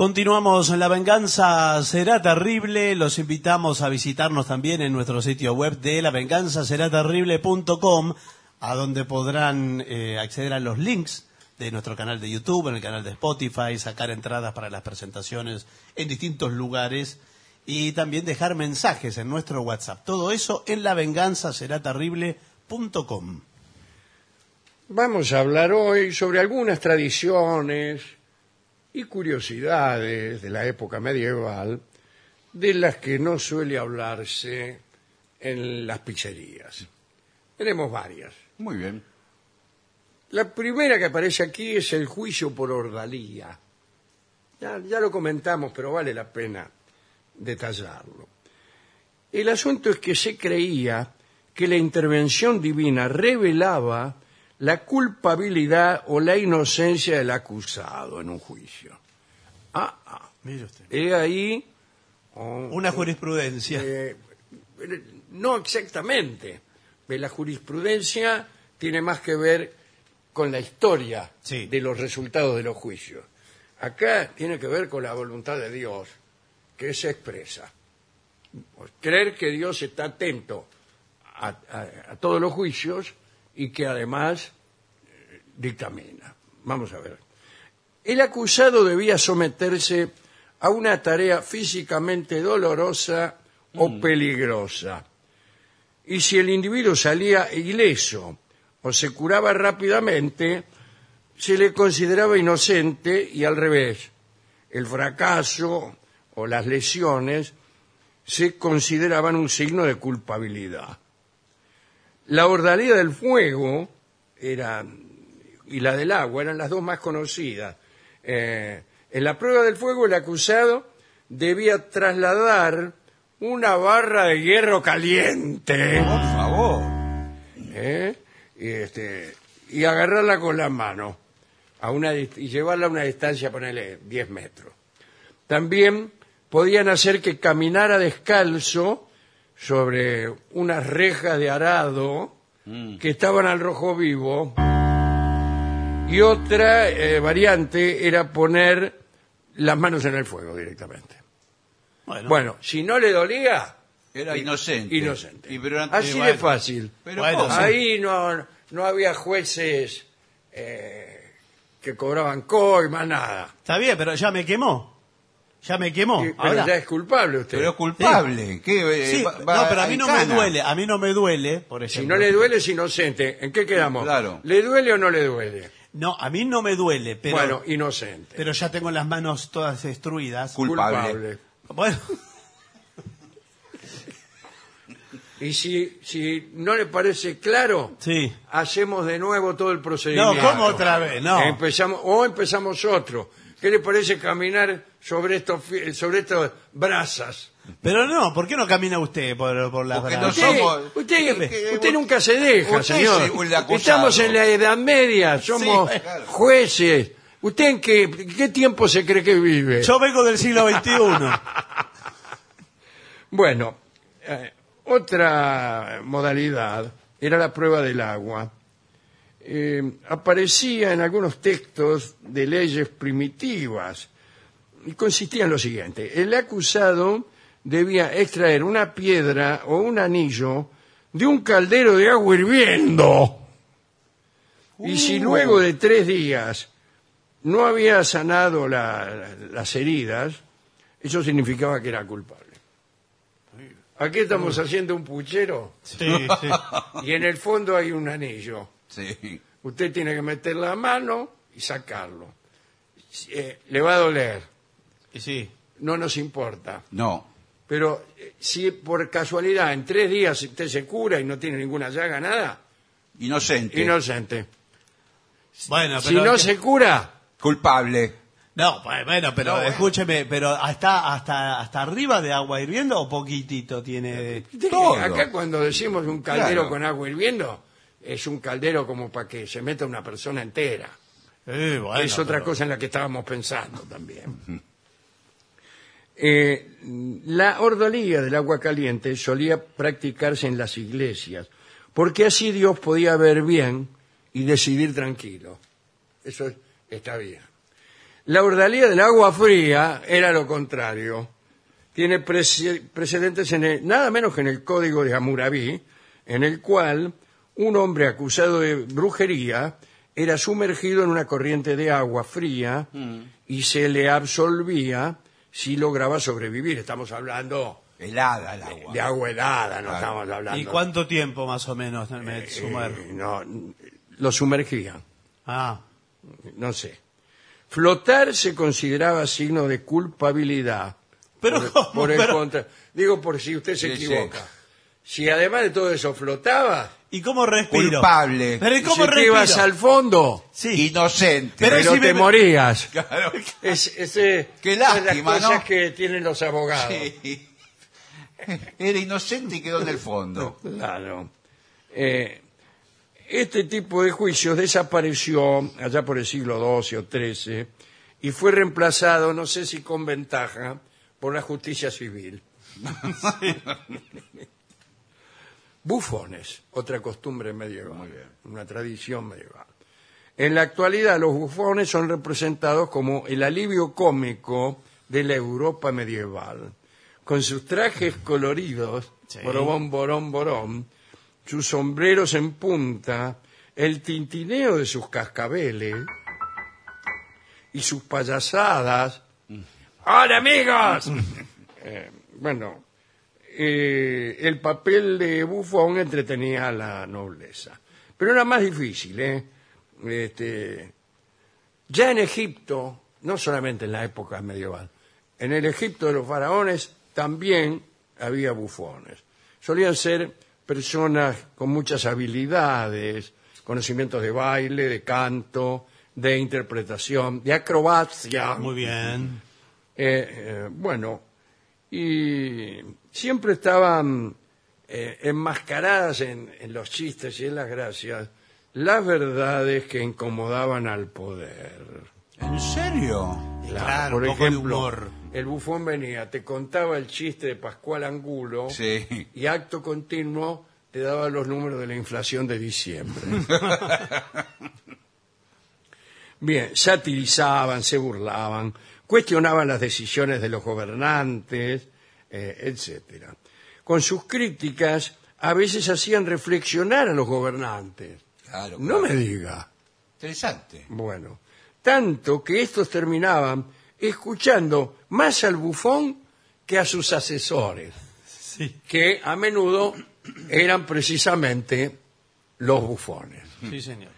Continuamos, La Venganza Será Terrible. Los invitamos a visitarnos también en nuestro sitio web de lavenganzaseraterrible.com, a donde podrán eh, acceder a los links de nuestro canal de YouTube, en el canal de Spotify, sacar entradas para las presentaciones en distintos lugares y también dejar mensajes en nuestro WhatsApp. Todo eso en lavenganzaseraterrible.com. Vamos a hablar hoy sobre algunas tradiciones y curiosidades de la época medieval de las que no suele hablarse en las pizzerías. Tenemos varias. Muy bien. La primera que aparece aquí es el juicio por ordalía. Ya, ya lo comentamos, pero vale la pena detallarlo. El asunto es que se creía que la intervención divina revelaba la culpabilidad o la inocencia del acusado en un juicio. Ah, ah. Mire usted. He ahí... oh, Una jurisprudencia. eh, no exactamente. La jurisprudencia tiene más que ver con la historia Sí. de los resultados de los juicios. Acá tiene que ver con la voluntad de Dios, que se expresa. Creer que Dios está atento a, a- a todos los juicios y que además eh, dictamina. Vamos a ver. El acusado debía someterse a una tarea físicamente dolorosa o peligrosa. Y si el individuo salía ileso o se curaba rápidamente, se le consideraba inocente y al revés. El fracaso o las lesiones se consideraban un signo de culpabilidad. La ordalía del fuego era, y la del agua eran las dos más conocidas. Eh, en la prueba del fuego el acusado debía trasladar una barra de hierro caliente Por favor. ¿eh? y, este, y agarrarla con la mano a una, y llevarla a una distancia, ponele 10 metros. También podían hacer que caminara descalzo sobre unas rejas de arado que estaban al rojo vivo. Y otra eh, variante era poner las manos en el fuego directamente. Bueno, Bueno, si no le dolía, Era inocente. inocente. Y pero antes- Así de fácil. Pero. Ahí no, no había jueces eh, que cobraban coima, nada. está bien, pero ya me quemó. Ya me quemó. Pero Ahora- ya es culpable usted. Pero es culpable. ¿Qué, eh, Sí, va- va no, pero a mí no me cana? duele, a mí no me duele, por si ejemplo. no le duele es inocente. ¿En qué quedamos? Claro. ¿Le duele o no le duele? No, a mí no me duele, pero, bueno, inocente. pero ya tengo las manos todas destruidas. Culpable. Bueno, Y si, si no le parece claro, sí. hacemos de nuevo todo el No, procedimiento. ¿cómo otra vez? No. Empezamos, o empezamos otro. ¿Qué le parece caminar sobre estos, fi- sobre estas brasas? Pero no, ¿por qué no camina usted por, por las Porque Usted, somos- usted, que- usted nunca se deja, usted señor. es el acusado. Estamos en la Edad Media, somos Sí, claro. jueces. ¿Usted en qué, qué tiempo se cree que vive? Yo vengo del siglo XXI. Bueno, eh, otra modalidad era la prueba del agua. Eh, aparecía en algunos textos de leyes primitivas y consistía en lo siguiente. El acusado debía extraer una piedra o un anillo de un caldero de agua hirviendo. Y si luego de tres días no había sanado la- las heridas, eso significaba que era culpable. Aquí estamos haciendo un puchero Sí, sí. y en el fondo hay un anillo. Sí. Usted tiene que meter la mano y sacarlo. Eh, le va a doler, sí. no nos importa. No. Pero eh, si por casualidad en tres días usted se cura y no tiene ninguna llaga, nada, Inocente. inocente. Bueno, Si pero no se cura, Culpable. No, pues, bueno, pero No, escúcheme, pero hasta hasta hasta arriba de agua hirviendo o poquitito tiene Todo. Acá cuando decimos un caldero Claro. con agua hirviendo, es un caldero como para que se meta una persona entera. Eh, bueno, es otra pero- cosa en la que estábamos pensando también. Eh, la ordalía del agua caliente solía practicarse en las iglesias, porque así Dios podía ver bien y decidir tranquilo. Eso es- está bien. La ordalía del agua fría era lo contrario. Tiene prece- precedentes en el- nada menos que en el Código de Hammurabi, en el cual un hombre acusado de brujería era sumergido en una corriente de agua fría y se le absolvía si lograba sobrevivir. Estamos hablando Helada el agua. de agua helada, no Claro. estamos hablando. ¿Y cuánto tiempo más o menos me sumer? Eh, no, lo sumergían. Ah, no sé. Flotar se consideraba signo de culpabilidad. pero por, ¿cómo? por el Pero- contra- Digo por si usted se Sí, equivoca. Si además de todo eso flotaba, ¿Y cómo respiro? Culpable. Pero ¿y si cómo te respiro? ibas al fondo, Sí. Inocente. Pero pero, si te me- morías. Claro. Es, Qué las lástima, cosas ¿no? que tienen los abogados. Sí. Era inocente y quedó en el fondo. Claro. Eh, este tipo de juicios desapareció allá por el siglo XII o XIII y fue reemplazado, no sé si con ventaja, por la justicia civil. Bufones, otra costumbre medieval, una tradición medieval. En la actualidad los bufones son representados como el alivio cómico de la Europa medieval, con sus trajes coloridos, Sí. borobón, borón, borón, sus sombreros en punta, el tintineo de sus cascabeles y sus payasadas. ¡Hola, amigos! Eh, bueno, eh, el papel de bufón entretenía a la nobleza. Pero era más difícil, ¿eh? Este, ya en Egipto, no solamente en la época medieval, en el Egipto de los faraones también había bufones. Solían ser personas con muchas habilidades, conocimientos de baile, de canto, de interpretación, de acrobacia. Muy bien. Eh, eh, bueno, y siempre estaban eh, enmascaradas en, en los chistes y en las gracias las verdades que incomodaban al poder. ¿En serio? Claro, Por un poco de ejemplo, humor. el bufón venía, te contaba el chiste de Pascual Angulo Sí. y acto continuo te daba los números de la inflación de diciembre. Bien, satirizaban, se burlaban, cuestionaban las decisiones de los gobernantes, eh, etcétera. Con sus críticas a veces hacían reflexionar a los gobernantes. Claro, No claro. me diga. Interesante. Bueno, tanto que estos terminaban escuchando más al bufón que a sus asesores, Sí, que a menudo eran precisamente los bufones. sí, señor.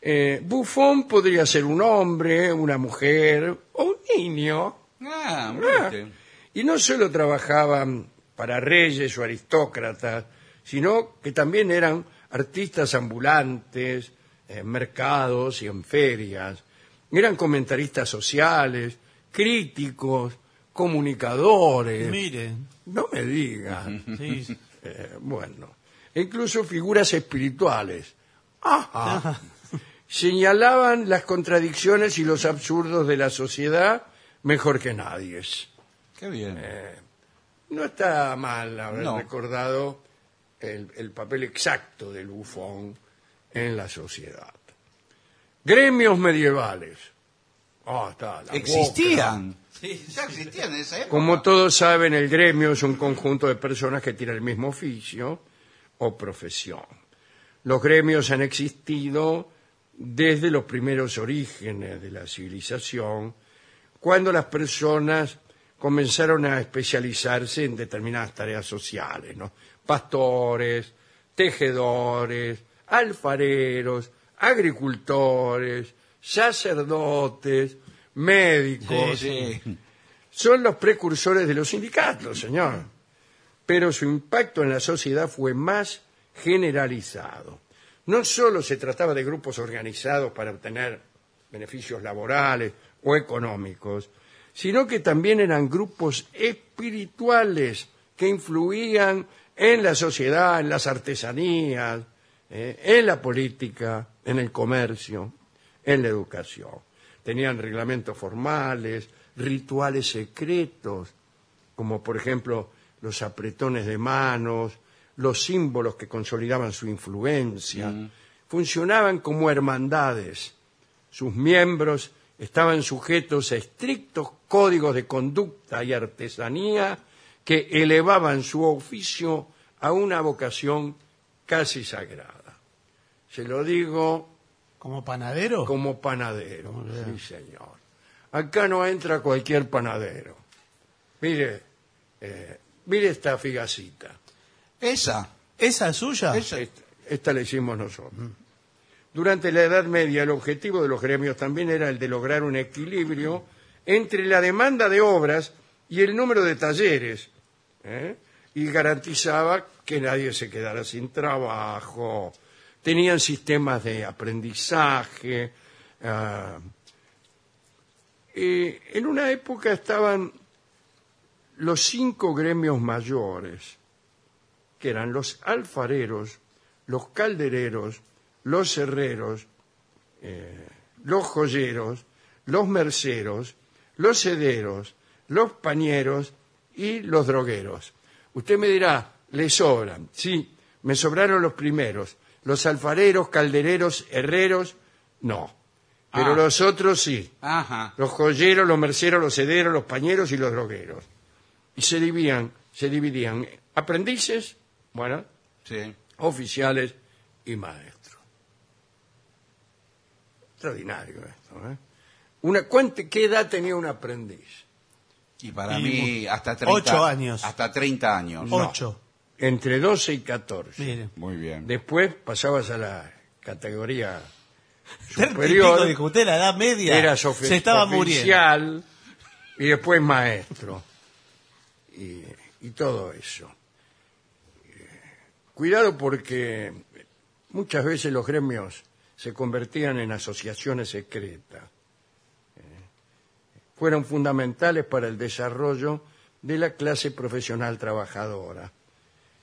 Eh, bufón podría ser un hombre, una mujer o un niño. Ah, Ah, mire. Y no solo trabajaban para reyes o aristócratas, sino que también eran artistas ambulantes, en mercados y en ferias. Eran comentaristas sociales, críticos, comunicadores. Mire, No me digan. sí, Eh, bueno, e incluso figuras espirituales. Ajá. Señalaban las contradicciones y los absurdos de la sociedad mejor que nadie. Qué bien. Eh, No está mal haber No. recordado el, el papel exacto del bufón en la sociedad. Gremios medievales. Ah, está, la boca. ¿Existían? Sí, ya existían en esa época. Como todos saben, el gremio es un conjunto de personas que tienen el mismo oficio o profesión. Los gremios han existido desde los primeros orígenes de la civilización, cuando las personas comenzaron a especializarse en determinadas tareas sociales, ¿no? Pastores, tejedores, alfareros, agricultores, sacerdotes, médicos, Sí, sí. son los precursores de los sindicatos, señor. Pero su impacto en la sociedad fue más generalizado. No solo se trataba de grupos organizados para obtener beneficios laborales o económicos, sino que también eran grupos espirituales que influían en la sociedad, en las artesanías, eh, en la política, en el comercio, en la educación. Tenían reglamentos formales, rituales secretos, como por ejemplo los apretones de manos, los símbolos que consolidaban su influencia. Funcionaban como hermandades. Sus miembros estaban sujetos a estrictos códigos de conducta y artesanía que elevaban su oficio a una vocación casi sagrada. Se lo digo ¿Como panadero? como panadero. Sí, señor. Acá no entra cualquier panadero. Mire, eh, mire esta figacita. Esa. ¿Esa es suya? Esa. Esta, esta la hicimos nosotros. Durante la Edad Media, el objetivo de los gremios también era el de lograr un equilibrio entre la demanda de obras y el número de talleres, ¿eh? y garantizaba que nadie se quedara sin trabajo. Tenían sistemas de aprendizaje. ah, en una época estaban los cinco gremios mayores, que eran los alfareros, los caldereros, los herreros, eh, los joyeros, los merceros, los sederos, los pañeros y los drogueros. Usted me dirá, le sobran. Sí, me sobraron los primeros. Los alfareros, caldereros, herreros, no. Pero Ah. los otros sí. Ajá. Los joyeros, los merceros, los sederos, los pañeros y los drogueros. Y se dividían, se dividían aprendices, bueno, Sí. oficiales y maestros. Extraordinario esto, ¿eh? Una, ¿cuánto- ¿Qué edad tenía un aprendiz? Y para Y mí, hasta 30 ocho años. Hasta 30 años. Ocho. Entre 12 y 14. Mire. Muy bien. Después pasabas a la categoría Treinta y superior. pico, dijo usted, la edad media. Eras ofi- se estaba muriendo. oficial y después maestro. Y, y todo eso. Eh, Cuidado porque muchas veces los gremios se convertían en asociaciones secretas. Eh, Fueron fundamentales para el desarrollo de la clase profesional trabajadora.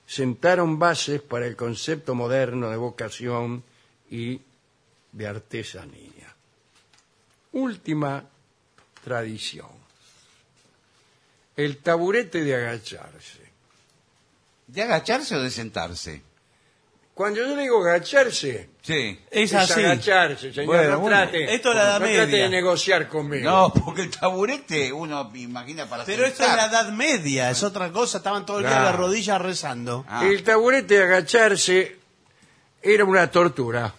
Sentaron bases para el concepto moderno de vocación y de artesanía. Última tradición. El taburete de agacharse. ¿De agacharse o de sentarse? Cuando yo digo agacharse, Sí. Es es así. agacharse, señor. Bueno, no bueno. trate, Esto es la edad no trate media. de negociar conmigo. No, porque el taburete uno imagina para Pero esto es sentar. la edad media, es otra cosa. Estaban todo el día Claro. de rodillas rezando. Ah, El taburete de agacharse era una tortura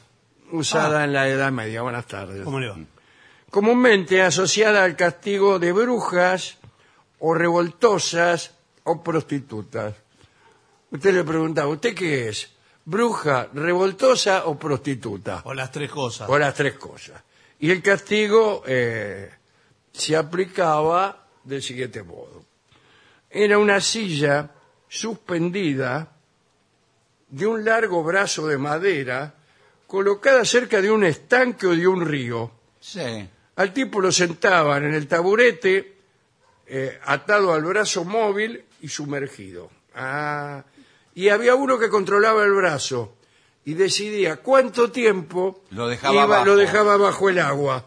usada Ah. en la Edad Media. Buenas tardes. ¿Cómo le va? comúnmente asociada al castigo de brujas o revoltosas o prostitutas. Usted le preguntaba, ¿usted qué es? ¿Bruja, revoltosa o prostituta? O las tres cosas. O las tres cosas. Y el castigo eh, se aplicaba del siguiente modo. Era una silla suspendida de un largo brazo de madera colocada cerca de un estanque o de un río. sí. Al tipo lo sentaban en el taburete, eh, atado al brazo móvil y sumergido. Ah, y había uno que controlaba el brazo y decidía cuánto tiempo Lo dejaba abajo. lo dejaba bajo el agua.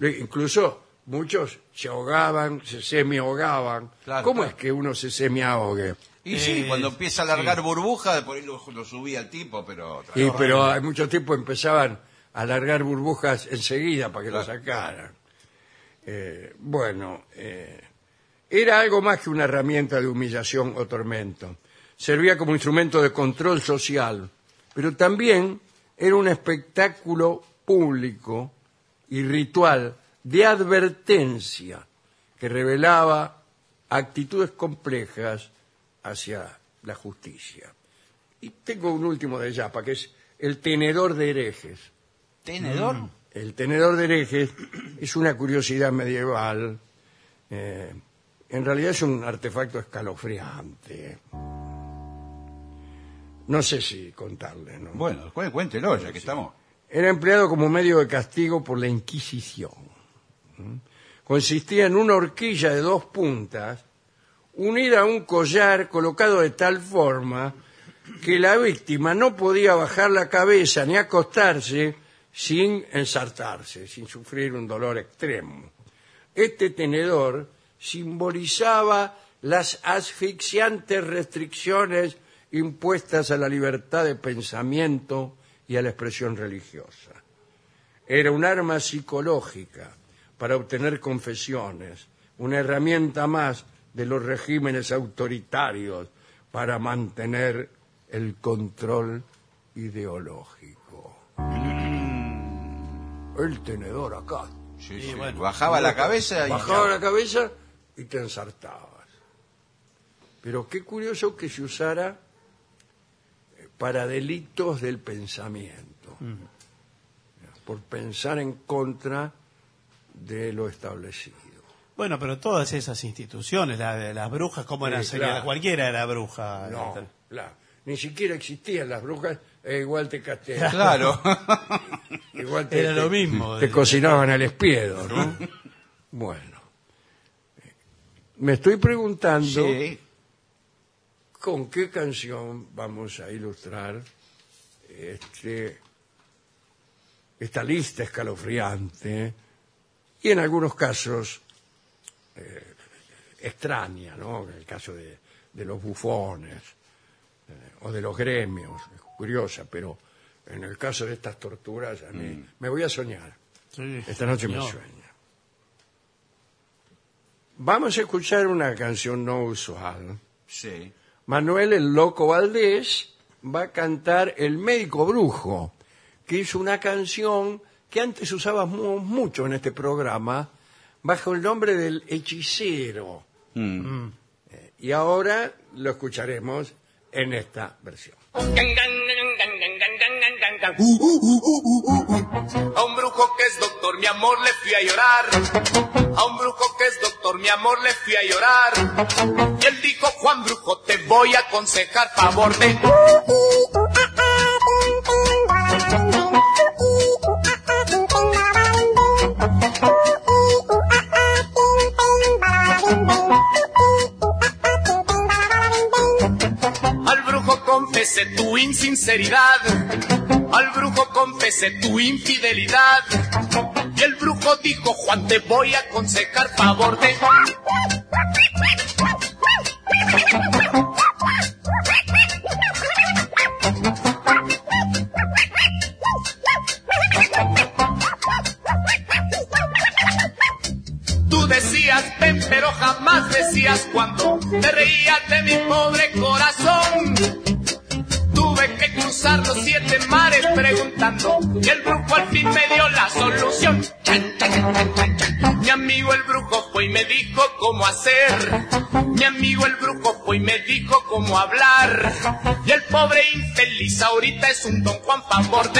Incluso muchos se ahogaban, se semi-ahogaban. Claro, ¿Cómo claro. es que uno se semi-ahogue? Y sí, Eh, cuando empieza a largar burbuja, por ahí lo, lo subía el tipo, pero... Y, pero hay mucho tiempo empezaban a largar burbujas enseguida para que lo sacaran. Eh, bueno, eh, era algo más que una herramienta de humillación o tormento. Servía como instrumento de control social, pero también era un espectáculo público y ritual de advertencia que revelaba actitudes complejas hacia la justicia. Y tengo un último de Yapa, que es el tenedor de herejes. ¿Tenedor? El tenedor de herejes es una curiosidad medieval. eh, en realidad es un artefacto escalofriante. No sé si contarle, ¿no? Bueno, cu- cuéntelo, ya que estamos. Era empleado como medio de castigo por la Inquisición. ¿Mm? Consistía en una horquilla de dos puntas unida a un collar colocado de tal forma que la víctima no podía bajar la cabeza ni acostarse sin ensartarse, sin sufrir un dolor extremo. Este tenedor simbolizaba las asfixiantes restricciones impuestas a la libertad de pensamiento y a la expresión religiosa. era un arma psicológica para obtener confesiones, una herramienta más de los regímenes autoritarios para mantener el control ideológico. El tenedor acá. Sí, Y sí. bueno. Bajaba la cabeza y... Bajaba la cabeza y te ensartabas. Pero qué curioso que se usara eh, para delitos del pensamiento. Por pensar en contra de lo establecido. Bueno, pero todas esas instituciones, la de las brujas, ¿cómo eran Sí, claro. Cualquiera era bruja. No, claro. Ni siquiera existían las brujas, e igual te castigaban. Claro. Igual te, Era lo te- mismo. Te cocinaban al espiedo, ¿no? bueno. Me estoy preguntando sí. con qué canción vamos a ilustrar este, esta lista escalofriante y en algunos casos eh, extraña, ¿no? En el caso de, de los bufones eh, o de los gremios, es curiosa, pero en el caso de estas torturas a mí me voy a soñar. Sí, Esta noche me sueña. Vamos a escuchar una canción no usual. Sí. Manuel el Loco Valdés va a cantar El Médico Brujo, que es una canción que antes usábamos mucho en este programa bajo el nombre del hechicero. Mm. Eh, Y ahora lo escucharemos en esta versión. A un brujo que es doctor, mi amor, le fui a llorar. A un brujo que es doctor, mi amor, le fui a llorar. Y él dijo, Juan Brujo, te voy a aconsejar favor de... confesé tu insinceridad. Al brujo confesé tu infidelidad. Y el brujo dijo, Juan, te voy a aconsejar favor de... Tú decías ven, pero jamás decías cuando te reías de mi pobre y el brujo al fin me dio la solución. Chan. Mi amigo el brujo fue y me dijo cómo hacer. Mi amigo el brujo fue y me dijo cómo hablar. Y el pobre infeliz ahorita es un don Juan favor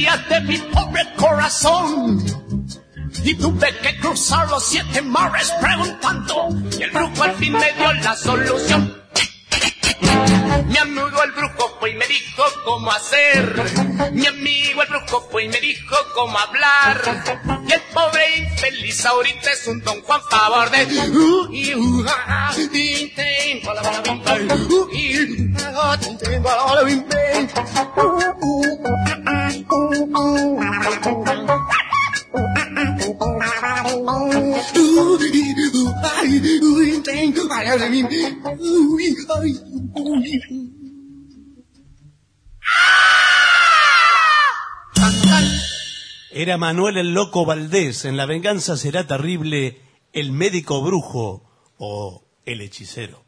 de mi pobre corazón. Y tuve que cruzar los siete mares preguntando, y el brujo al fin me dio la solución. Mi amigo el brujo fue y me dijo cómo hacer. Mi amigo el brujo fue y me dijo cómo hablar. Y el pobre feliz, ahorita es un don Juan favor de uh, y uh, ah, din, din, bola, bola, bola, bola, bola. Era Manuel el Loco Valdés. En La venganza será terrible el médico brujo o el hechicero.